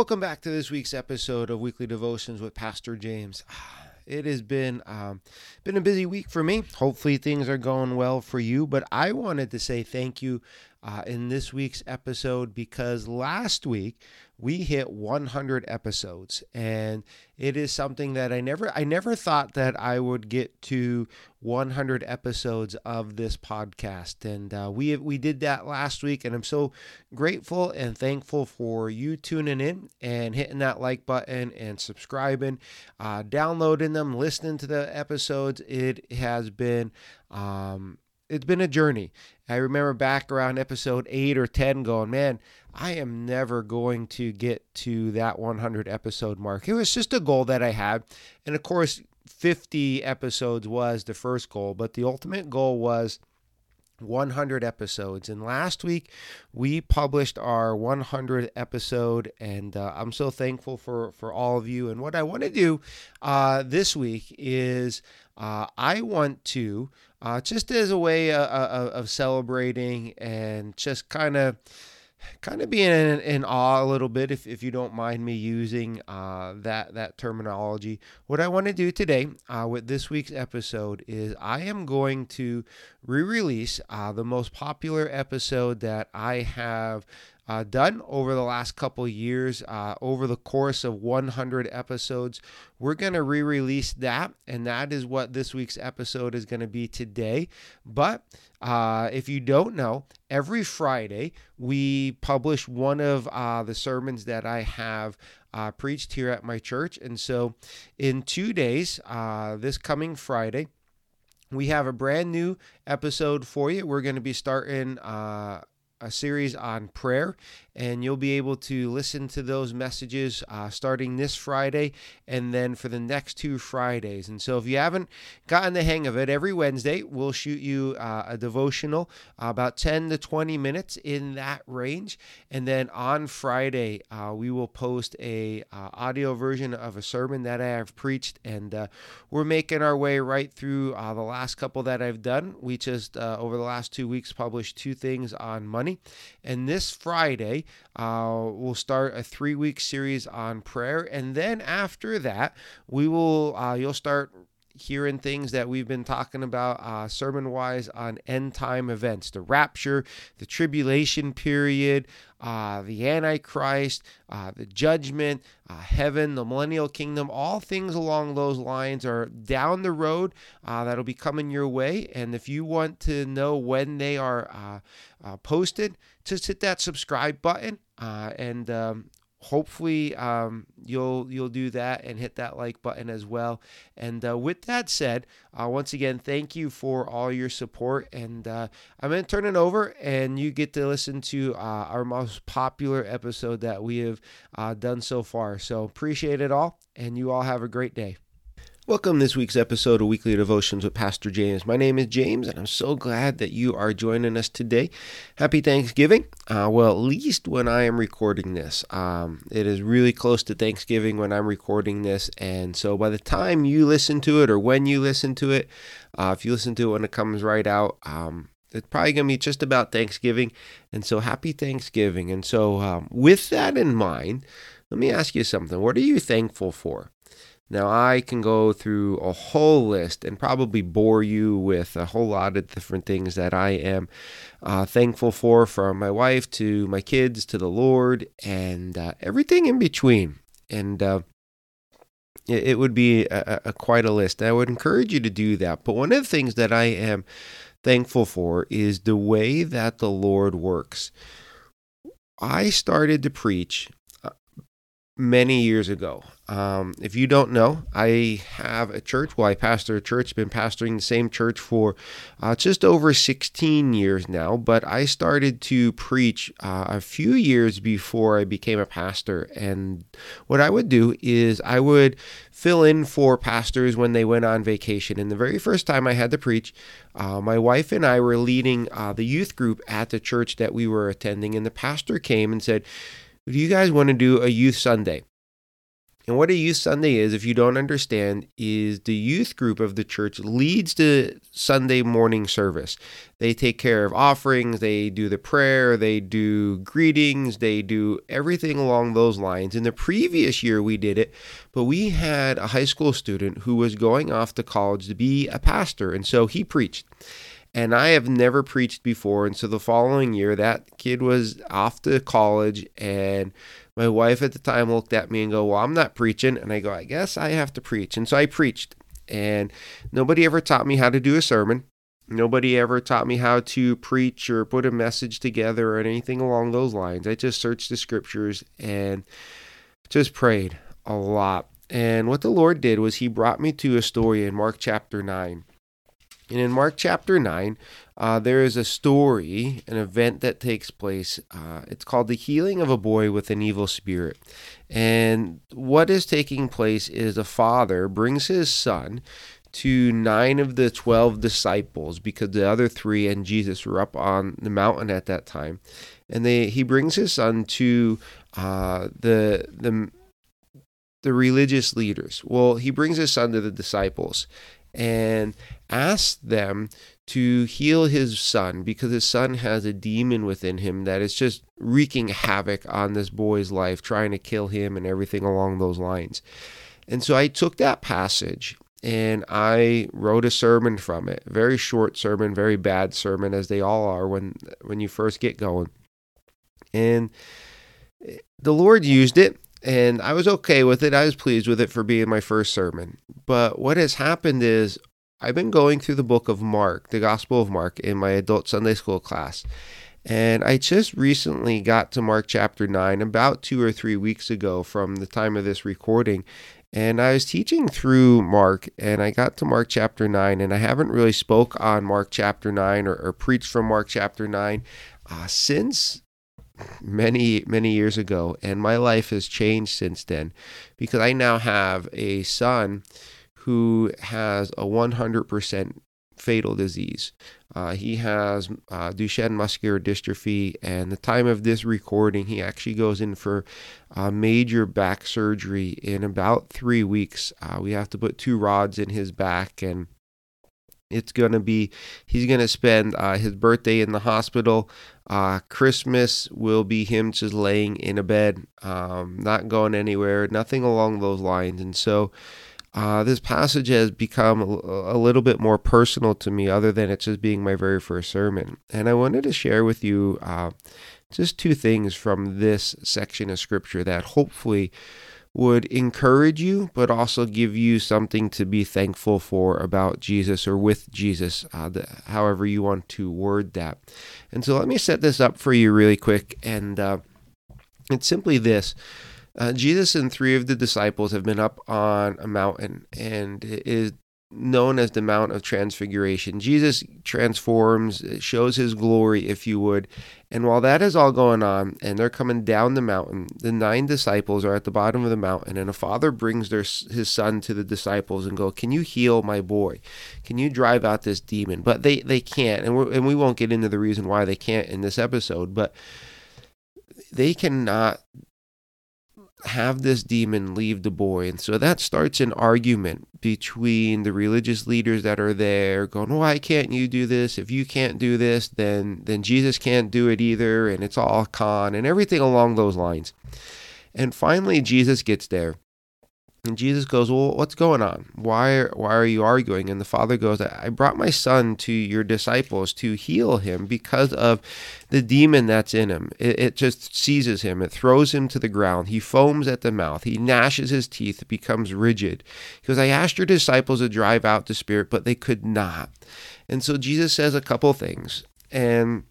Welcome back to this week's episode of Weekly Devotions with Pastor James. It has been um, been a busy week for me. Hopefully things are going well for you. But I wanted to say thank you uh, in this week's episode because last week we hit 100 episodes and it is something that I never I never thought that I would get to 100 episodes of this podcast. And uh, we we did that last week and I'm so grateful and thankful for you tuning in and hitting that like button and subscribing uh, downloading them listening to the episodes. It has been um, it's been a journey. I remember back around episode 8 or 10 going, man, I am never going to get to that 100 episode mark. It was just a goal that I had. And of course, 50 episodes was the first goal, but the ultimate goal was 100 episodes. And last week we published our 100th episode, and uh, I'm so thankful for for all of you. And what I want to do uh, this week is uh, I want to uh, just as a way of, uh, uh, of celebrating and just kind of kind of being in, in, awe a little bit if, if you don't mind me using uh, that that terminology what i want to do today uh, with this week's episode is i am going to re-release uh, the most popular episode that i have uh, done over the last couple years uh, over the course of 100 episodes. We're going to re-release that and that is what this week's episode is going to be today. But uh, if you don't know every friday we publish one of uh, the sermons that i have uh, preached here at my church. And so in two days uh, this coming friday we have a brand new episode for you. We're going to be starting uh, a series on prayer, and you'll be able to listen to those messages uh, starting this Friday and then for the next two Fridays. And so, if you haven't gotten the hang of it, every Wednesday we'll shoot you uh, a devotional uh, about 10 to 20 minutes in that range, and then on Friday uh, we will post a uh, audio version of a sermon that I have preached, and uh, we're making our way right through the last couple that I've done. We just over the last two weeks published two things on money and this Friday, uh, we'll start a three week series on prayer. And then after that, we will, uh, you'll start hearing things that we've been talking about uh, sermon wise on end time events the rapture, the tribulation period, uh, the Antichrist, uh, the judgment, uh, heaven, the millennial kingdom, all things along those lines are down the road uh, that'll be coming your way. And if you want to know when they are uh, posted, just hit that subscribe button. and um, hopefully um, you'll you'll do that and hit that like button as well. And uh, with that said uh, once again thank you for all your support. And uh, i'm going to turn it over and you get to listen to uh, our most popular episode that we have uh, done so far. So appreciate it all and you all have a great day Welcome to this week's episode of Weekly Devotions with Pastor James. My name is James, and I'm so glad that you are joining us today. Happy Thanksgiving. Uh, well, at least when I am recording this, um, it is really close to Thanksgiving when I'm recording this, and so by the time you listen to it or when you listen to it, uh, if you listen to it when it comes right out, um, it's probably going to be just about Thanksgiving. And so, happy Thanksgiving. And so, um, with that in mind, let me ask you something. What are you thankful for? Now, I can go through a whole list and probably bore you with a whole lot of different things that I am uh, thankful for, from my wife to my kids to the Lord and uh, everything in between. And uh, it, it, would be a, a, quite a list. I would encourage you to do that. But one of the things that I am thankful for is the way that the Lord works. I started to preach many years ago. Um, if you don't know, I have a church. Well, I pastor a church, been pastoring the same church for uh, just over 16 years now. But I started to preach uh, a few years before I became a pastor. And what I would do is I would fill in for pastors when they went on vacation. And the very first time I had to preach, uh, my wife and I were leading uh, the youth group at the church that we were attending. And the pastor came and said, Do you guys want to do a youth Sunday? And what a youth Sunday is, if you don't understand, is the youth group of the church leads the Sunday morning service. They take care of offerings, they do the prayer, they do greetings, they do everything along those lines. In the previous year, we did it, but we had a high school student who was going off to college to be a pastor, and so he preached and I have never preached before. And so the following year, that kid was off to college, and my wife at the time looked at me and go, "Well, I'm not preaching," and I go, "I guess I have to preach." And so I preached, and nobody ever taught me how to do a sermon. Nobody ever taught me how to preach or put a message together or anything along those lines. I just searched the scriptures and just prayed a lot. And what the Lord did was He brought me to a story in Mark chapter 9. And in Mark chapter 9, uh, there is a story, an event that takes place. Uh, it's called the healing of a boy with an evil spirit. And what is taking place is a father brings his son to nine of the 12 disciples because the other three and Jesus were up on the mountain at that time. And they, he brings his son to uh, the, the, the religious leaders. Well, he brings his son to the disciples and asked them to heal his son because his son has a demon within him that is just wreaking havoc on this boy's life, trying to kill him and everything along those lines. And so I took that passage and I wrote a sermon from it. Very short sermon, very bad sermon as they all are when when you first get going. And the Lord used it and I was okay with it. I was pleased with it for being my first sermon. But what has happened is I've been going through the book of Mark, the Gospel of Mark, in my adult Sunday school class. And I just recently got to Mark chapter 9 about two or three weeks ago from the time of this recording. And I was teaching through Mark and I got to Mark chapter 9 and I haven't really spoke on Mark chapter 9 or, or preached from Mark chapter 9 uh, since many many years ago and my life has changed since then because I now have a son who has a 100% fatal disease. Uh, he has uh, Duchenne muscular dystrophy, and the time of this recording, he actually goes in for a major back surgery in about three weeks. Uh, we have to put two rods in his back, and it's going to be, he's going to spend uh, his birthday in the hospital. Uh, Christmas will be him just laying in a bed, um, not going anywhere, nothing along those lines. And so, uh, this passage has become a, little bit more personal to me, other than it just being my very first sermon. And I wanted to share with you uh, just two things from this section of scripture that hopefully would encourage you, but also give you something to be thankful for about Jesus or with Jesus, uh, the, however you want to word that. And so let me set this up for you really quick. And uh, it's simply this uh, Jesus and three of the disciples have been up on a mountain and is known as the Mount of Transfiguration. Jesus transforms, shows his glory, if you would. And while that is all going on and they're coming down the mountain, the nine disciples are at the bottom of the mountain and a father brings their his son to the disciples and go, "Can you heal my boy? Can you drive out this demon?" But they they can't. And we and we won't get into the reason why they can't in this episode, but they cannot have this demon leave the boy. And so that starts an argument between the religious leaders that are there going, Why can't you do this? If you can't do this, then then Jesus can't do it either, and it's all con and everything along those lines. And finally Jesus gets there and Jesus goes, Well, what's going on? Why, why are you arguing? And the father goes, I brought my son to your disciples to heal him because of the demon that's in him. It, it just seizes him, it throws him to the ground. He foams at the mouth, he gnashes his teeth, becomes rigid. Because I asked your disciples to drive out the spirit, but they could not. And so Jesus says a couple things. And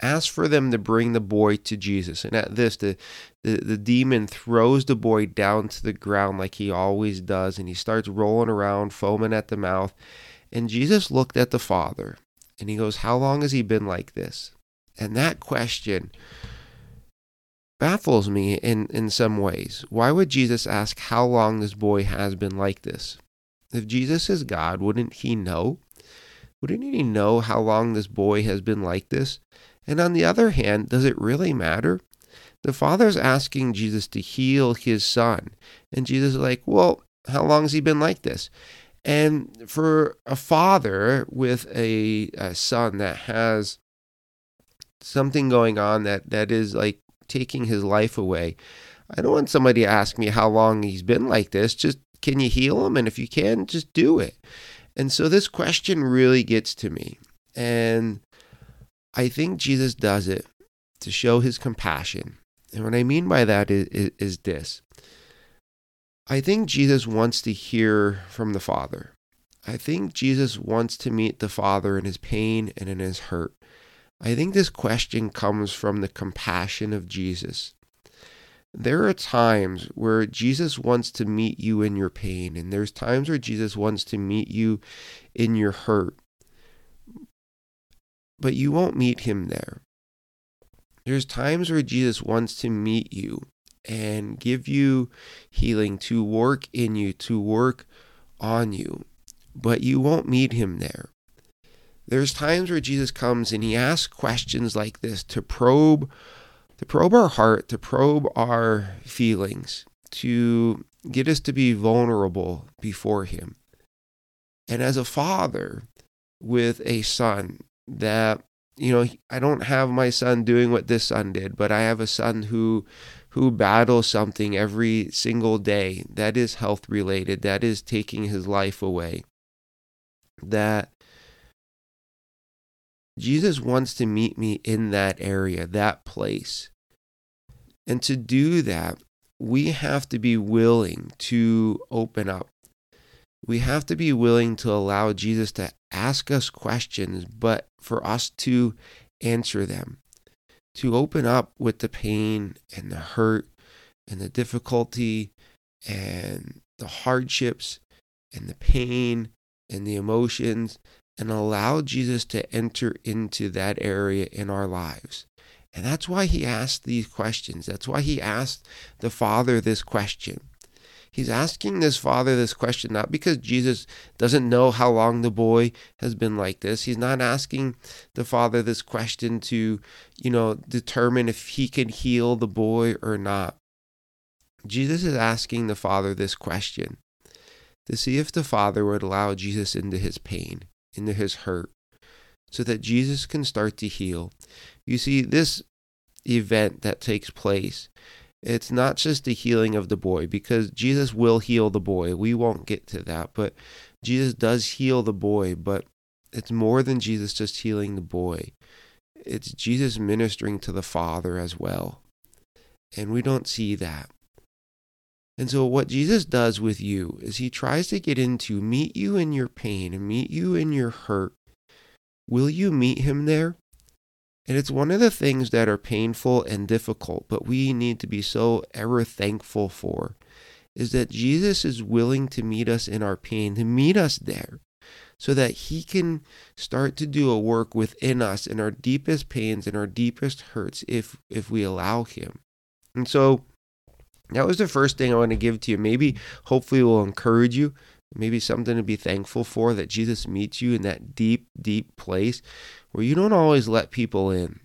asked for them to bring the boy to Jesus. And at this, the, the, the demon throws the boy down to the ground like he always does, and he starts rolling around, foaming at the mouth. And Jesus looked at the father and he goes, How long has he been like this? And that question baffles me in, in some ways. Why would Jesus ask how long this boy has been like this? If Jesus is God, wouldn't he know? Wouldn't he know how long this boy has been like this? And on the other hand, does it really matter? The father's asking Jesus to heal his son. And Jesus is like, Well, how long has he been like this? And for a father with a, a son that has something going on that, that is like taking his life away, I don't want somebody to ask me how long he's been like this. Just can you heal him? And if you can, just do it. And so this question really gets to me. And I think Jesus does it to show his compassion. And what I mean by that is, is, is this I think Jesus wants to hear from the Father. I think Jesus wants to meet the Father in his pain and in his hurt. I think this question comes from the compassion of Jesus. There are times where Jesus wants to meet you in your pain, and there's times where Jesus wants to meet you in your hurt. But you won't meet him there. There's times where Jesus wants to meet you and give you healing, to work in you, to work on you. But you won't meet him there. There's times where Jesus comes and he asks questions like this to probe to probe our heart, to probe our feelings, to get us to be vulnerable before him. And as a father with a son that you know, I don't have my son doing what this son did, but I have a son who who battles something every single day that is health related, that is taking his life away. That Jesus wants to meet me in that area, that place. And to do that, we have to be willing to open up. We have to be willing to allow Jesus to ask us questions, but for us to answer them to open up with the pain and the hurt and the difficulty and the hardships and the pain and the emotions and allow Jesus to enter into that area in our lives. And that's why he asked these questions. That's why he asked the Father this question. He's asking this father this question not because Jesus doesn't know how long the boy has been like this. He's not asking the father this question to, you know, determine if he can heal the boy or not. Jesus is asking the father this question to see if the father would allow Jesus into his pain, into his hurt, so that Jesus can start to heal. You see, this event that takes place it's not just the healing of the boy, because Jesus will heal the boy. We won't get to that, but Jesus does heal the boy, but it's more than Jesus just healing the boy. It's Jesus ministering to the Father as well. And we don't see that. And so, what Jesus does with you is he tries to get into meet you in your pain and meet you in your hurt. Will you meet him there? And it's one of the things that are painful and difficult, but we need to be so ever thankful for is that Jesus is willing to meet us in our pain, to meet us there, so that he can start to do a work within us in our deepest pains and our deepest hurts if if we allow him. And so that was the first thing I want to give to you. Maybe hopefully will encourage you maybe something to be thankful for that Jesus meets you in that deep, deep place where you don't always let people in.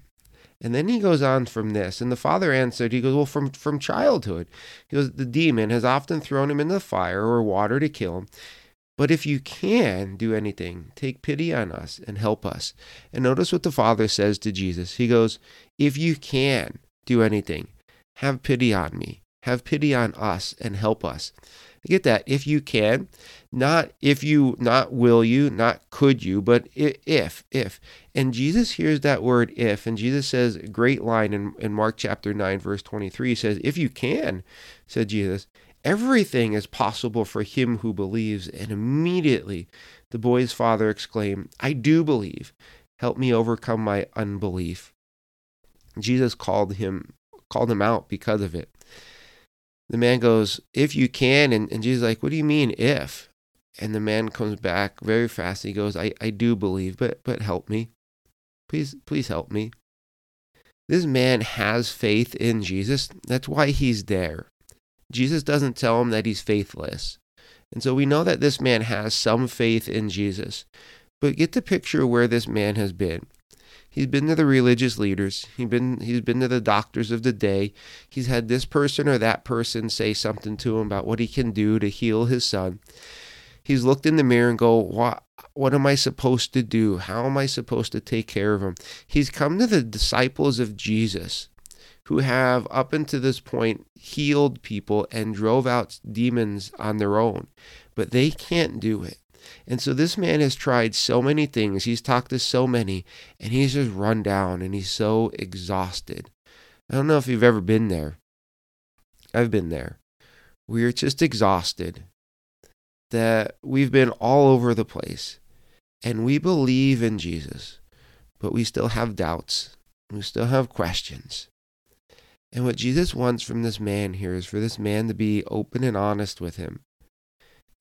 And then he goes on from this, and the father answered, he goes, Well, from, from childhood. He goes, The demon has often thrown him into the fire or water to kill him. But if you can do anything, take pity on us and help us. And notice what the father says to Jesus. He goes, If you can do anything, have pity on me, have pity on us, and help us. Get that if you can, not if you, not will you, not could you, but if, if. And Jesus hears that word if, and Jesus says great line in, in Mark chapter 9, verse 23. He says, If you can, said Jesus, everything is possible for him who believes. And immediately the boy's father exclaimed, I do believe. Help me overcome my unbelief. Jesus called him called him out because of it. The man goes, If you can, and, and Jesus is like, What do you mean if? And the man comes back very fast. He goes, I, I do believe, but but help me. Please, please help me. This man has faith in Jesus. That's why he's there. Jesus doesn't tell him that he's faithless. And so we know that this man has some faith in Jesus. But get the picture where this man has been. He's been to the religious leaders. He's been he's been to the doctors of the day. He's had this person or that person say something to him about what he can do to heal his son. He's looked in the mirror and go, "What what am I supposed to do? How am I supposed to take care of him?" He's come to the disciples of Jesus who have up until this point healed people and drove out demons on their own, but they can't do it. And so this man has tried so many things. He's talked to so many, and he's just run down and he's so exhausted. I don't know if you've ever been there. I've been there. We're just exhausted. That we've been all over the place. And we believe in Jesus, but we still have doubts. We still have questions. And what Jesus wants from this man here is for this man to be open and honest with him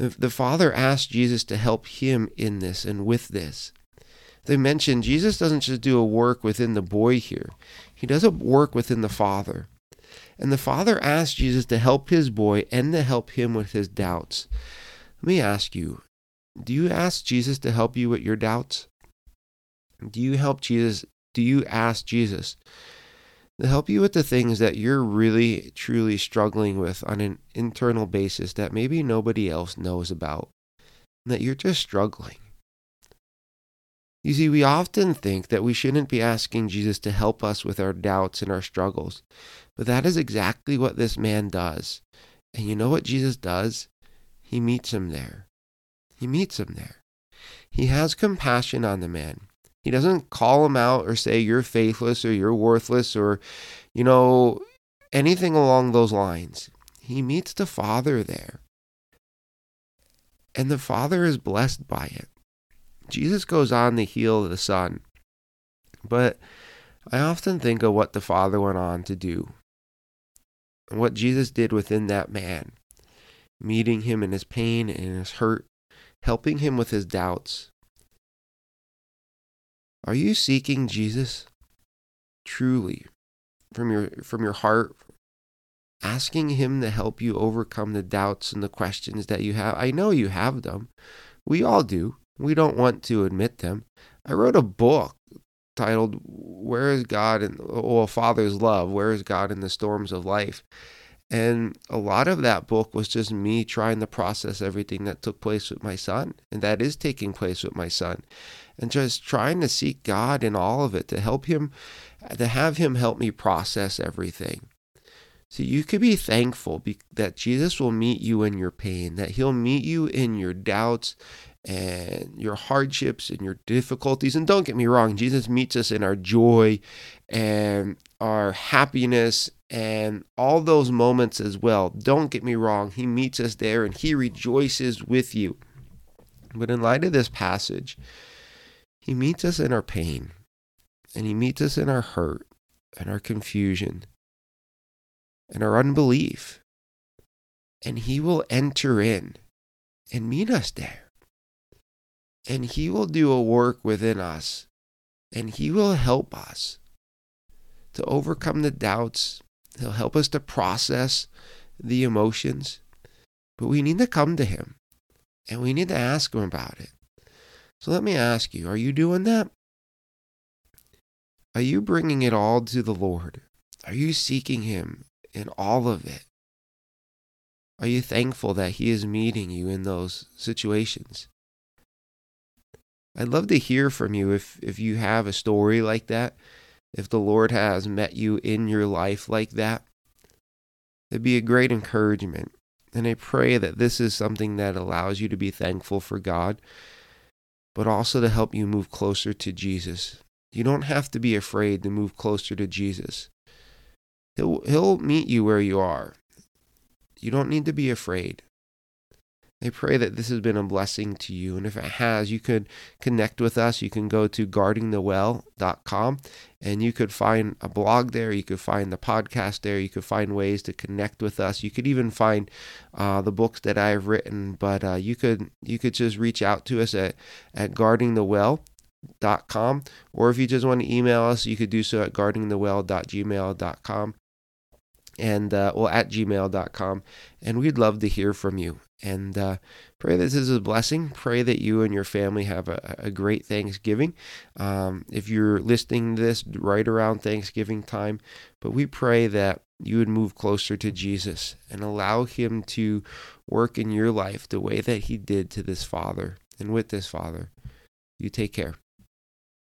the, the Father asked Jesus to help him in this and with this. They mentioned Jesus doesn't just do a work within the boy here, he does a work within the Father. And the Father asked Jesus to help his boy and to help him with his doubts. Let me ask you do you ask Jesus to help you with your doubts? Do you help Jesus? Do you ask Jesus to help you with the things that you're really, truly struggling with on an internal basis that maybe nobody else knows about, that you're just struggling. You see, we often think that we shouldn't be asking Jesus to help us with our doubts and our struggles, but that is exactly what this man does. And you know what Jesus does? He meets him there. He meets him there. He has compassion on the man. He doesn't call him out or say you're faithless or you're worthless or, you know, anything along those lines. He meets the Father there. And the Father is blessed by it. Jesus goes on to heal the Son. But I often think of what the Father went on to do and what Jesus did within that man, meeting him in his pain and his hurt, helping him with his doubts, are you seeking Jesus truly from your from your heart asking him to help you overcome the doubts and the questions that you have? I know you have them. We all do. We don't want to admit them. I wrote a book titled Where is God in oh, well, Father's Love? Where is God in the Storms of Life? And a lot of that book was just me trying to process everything that took place with my son and that is taking place with my son. And just trying to seek God in all of it to help him, to have him help me process everything. So you could be thankful that Jesus will meet you in your pain, that he'll meet you in your doubts and your hardships and your difficulties. And don't get me wrong, Jesus meets us in our joy and our happiness and all those moments as well. Don't get me wrong, He meets us there and He rejoices with you. But in light of this passage, He meets us in our pain and He meets us in our hurt and our confusion and our unbelief. And He will enter in and meet us there and He will do a work within us, and He will help us to overcome the doubts. He'll help us to process the emotions, but we need to come to Him and we need to ask Him about it. So let me ask you are you doing that? Are you bringing it all to the Lord? Are you seeking Him in all of it? Are you thankful that He is meeting you in those situations? I'd love to hear from you if, if you have a story like that, if the Lord has met you in your life like that. It'd be a great encouragement. And I pray that this is something that allows you to be thankful for God, but also to help you move closer to Jesus. You don't have to be afraid to move closer to Jesus. He'll, he'll meet you where you are. You don't need to be afraid. I pray that this has been a blessing to you. And if it has, you could connect with us. You can go to guardingthewell.com and you could find a blog there. You could find the podcast there. You could find ways to connect with us. You could even find uh, the books that I've written. But uh, you could you could just reach out to us at, at guardingthewell.com. Or if you just want to email us, you could do so at guardingthewell.gmail.com and uh, well at gmail.com and we'd love to hear from you and uh, pray that this is a blessing. Pray that you and your family have a, a great thanksgiving. Um, if you're listening to this right around thanksgiving time but we pray that you would move closer to jesus and allow him to work in your life the way that he did to this father and with this father. You take care